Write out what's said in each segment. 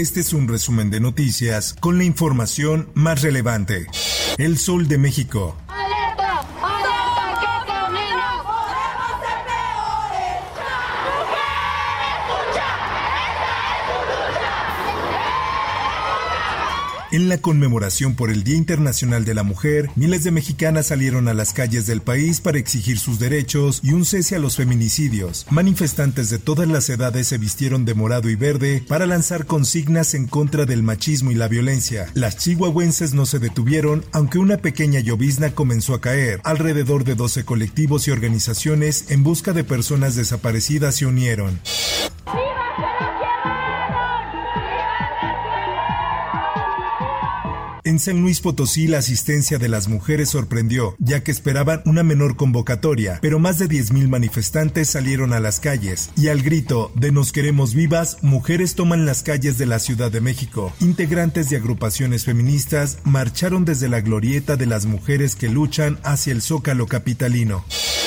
Este es un resumen de noticias con la información más relevante. El Sol de México. En la conmemoración por el Día Internacional de la Mujer, miles de mexicanas salieron a las calles del país para exigir sus derechos y un cese a los feminicidios. Manifestantes de todas las edades se vistieron de morado y verde para lanzar consignas en contra del machismo y la violencia. Las chihuahuenses no se detuvieron, aunque una pequeña llovizna comenzó a caer. Alrededor de 12 colectivos y organizaciones en busca de personas desaparecidas se unieron. En San Luis Potosí la asistencia de las mujeres sorprendió, ya que esperaban una menor convocatoria, pero más de 10.000 manifestantes salieron a las calles y al grito de Nos queremos vivas, mujeres toman las calles de la Ciudad de México. Integrantes de agrupaciones feministas marcharon desde la glorieta de las mujeres que luchan hacia el zócalo capitalino.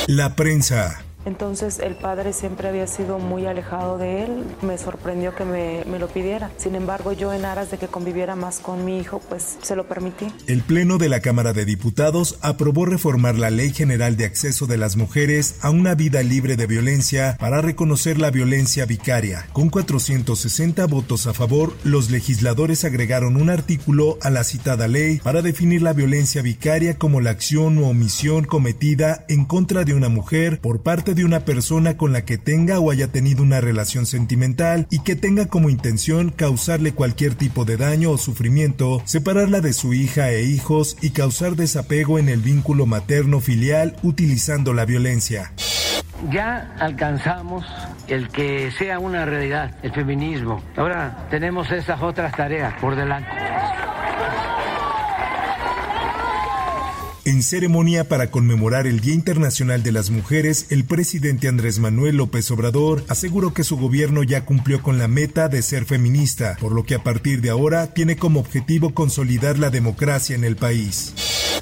La prensa. Entonces el padre siempre había sido muy alejado de él, me sorprendió que me, lo pidiera. Sin embargo, yo en aras de que conviviera más con mi hijo, pues se lo permití. El Pleno de la Cámara de Diputados aprobó reformar la Ley General de Acceso de las Mujeres a una vida libre de violencia para reconocer la violencia vicaria. Con 460 votos a favor, los legisladores agregaron un artículo a la citada ley para definir la violencia vicaria como la acción o omisión cometida en contra de una mujer por parte de una persona con la que tenga o haya tenido una relación sentimental y que tenga como intención causarle cualquier tipo de daño o sufrimiento, separarla de su hija e hijos y causar desapego en el vínculo materno filial utilizando la violencia. Ya alcanzamos el que sea una realidad el feminismo. Ahora tenemos esas otras tareas por delante. En ceremonia para conmemorar el Día Internacional de las Mujeres, el presidente Andrés Manuel López Obrador aseguró que su gobierno ya cumplió con la meta de ser feminista, por lo que a partir de ahora tiene como objetivo consolidar la democracia en el país.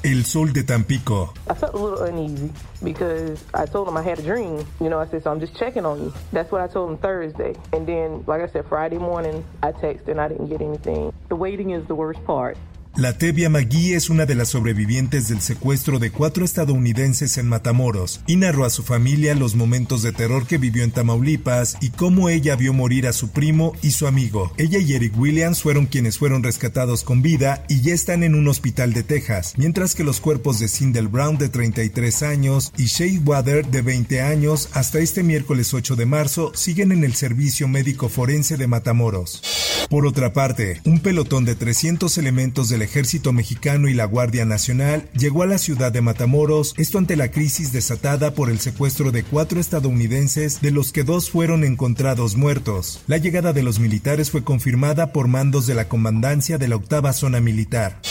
El Sol de Tampico. I felt a little uneasy because I told him I had a dream. You know, I said, so I'm just checking on you. That's what I told him Thursday. And then, like I said, Friday morning, I texted and I didn't get anything. The waiting is the worst part. La Tevia Magui es una de las sobrevivientes del secuestro de cuatro estadounidenses en Matamoros y narró a su familia los momentos de terror que vivió en Tamaulipas y cómo ella vio morir a su primo y su amigo. Ella y Eric Williams fueron quienes fueron rescatados con vida y ya están en un hospital de Texas, mientras que los cuerpos de Sindel Brown de 33 años y Shay Water de 20 años hasta este miércoles 8 de marzo siguen en el servicio médico forense de Matamoros. Por otra parte, un pelotón de 300 elementos del ejército mexicano y la Guardia Nacional llegó a la ciudad de Matamoros, esto ante la crisis desatada por el secuestro de cuatro estadounidenses, de los que dos fueron encontrados muertos. La llegada de los militares fue confirmada por mandos de la comandancia de la octava zona militar.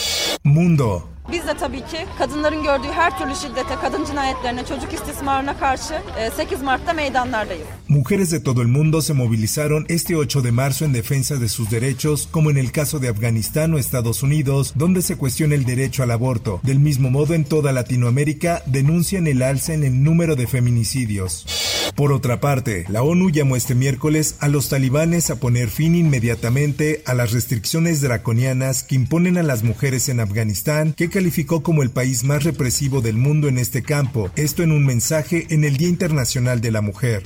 Mundo. Biz de tabii ki kadınların gördüğü her türlü şiddete, kadın cinayetlerine, çocuk istismarına karşı 8 Mart'ta meydanlardayız. Mujeres de todo el mundo se movilizaron este 8 de marzo en defensa de sus derechos, como en el caso de Afganistán o Estados Unidos, donde se cuestiona el derecho al aborto. Del mismo modo, en toda Latinoamérica denuncian el alza en el número de feminicidios. Por otra parte, la ONU llamó este miércoles a los talibanes a poner fin inmediatamente a las restricciones draconianas que imponen a las mujeres en Afganistán, que calificó como el país más represivo del mundo en este campo, esto en un mensaje en el Día Internacional de la Mujer.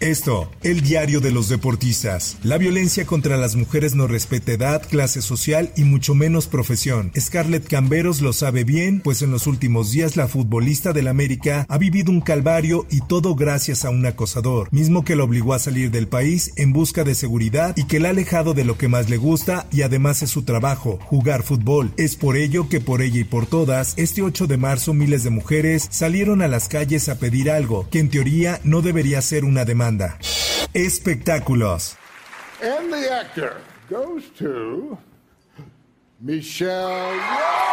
Esto, el diario de los deportistas. La violencia contra las mujeres no respeta edad, clase social y mucho menos profesión. Scarlett Camberos lo sabe bien, pues en los últimos días la futbolista del América ha vivido un calvario y todo gracias a un acosador, mismo que lo obligó a salir del país en busca de seguridad y que la ha alejado de lo que más le gusta y además es su trabajo, jugar fútbol. Es por ello que por ella y por todas, este 8 de marzo miles de mujeres salieron a las calles a pedir algo que en teoría no debería ser una demanda Espectáculos. And the actor goes to Michelle.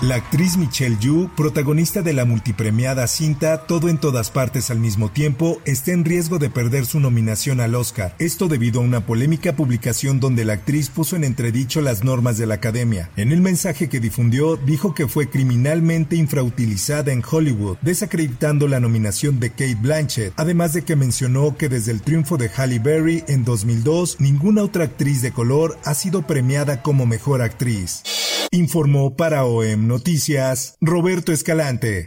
La actriz Michelle Yu, protagonista de la multipremiada cinta Todo en todas partes al mismo tiempo, está en riesgo de perder su nominación al Oscar. Esto debido a una polémica publicación donde la actriz puso en entredicho las normas de la academia. En el mensaje que difundió, dijo que fue criminalmente infrautilizada en Hollywood, desacreditando la nominación de Kate Blanchett, además de que mencionó que desde el triunfo de Halle Berry en 2002, ninguna otra actriz de color ha sido premiada como mejor actriz. Informó para OEM Noticias Roberto Escalante.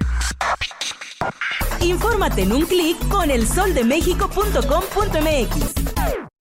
Infórmate en un clic con elsoldemexico.com.mx.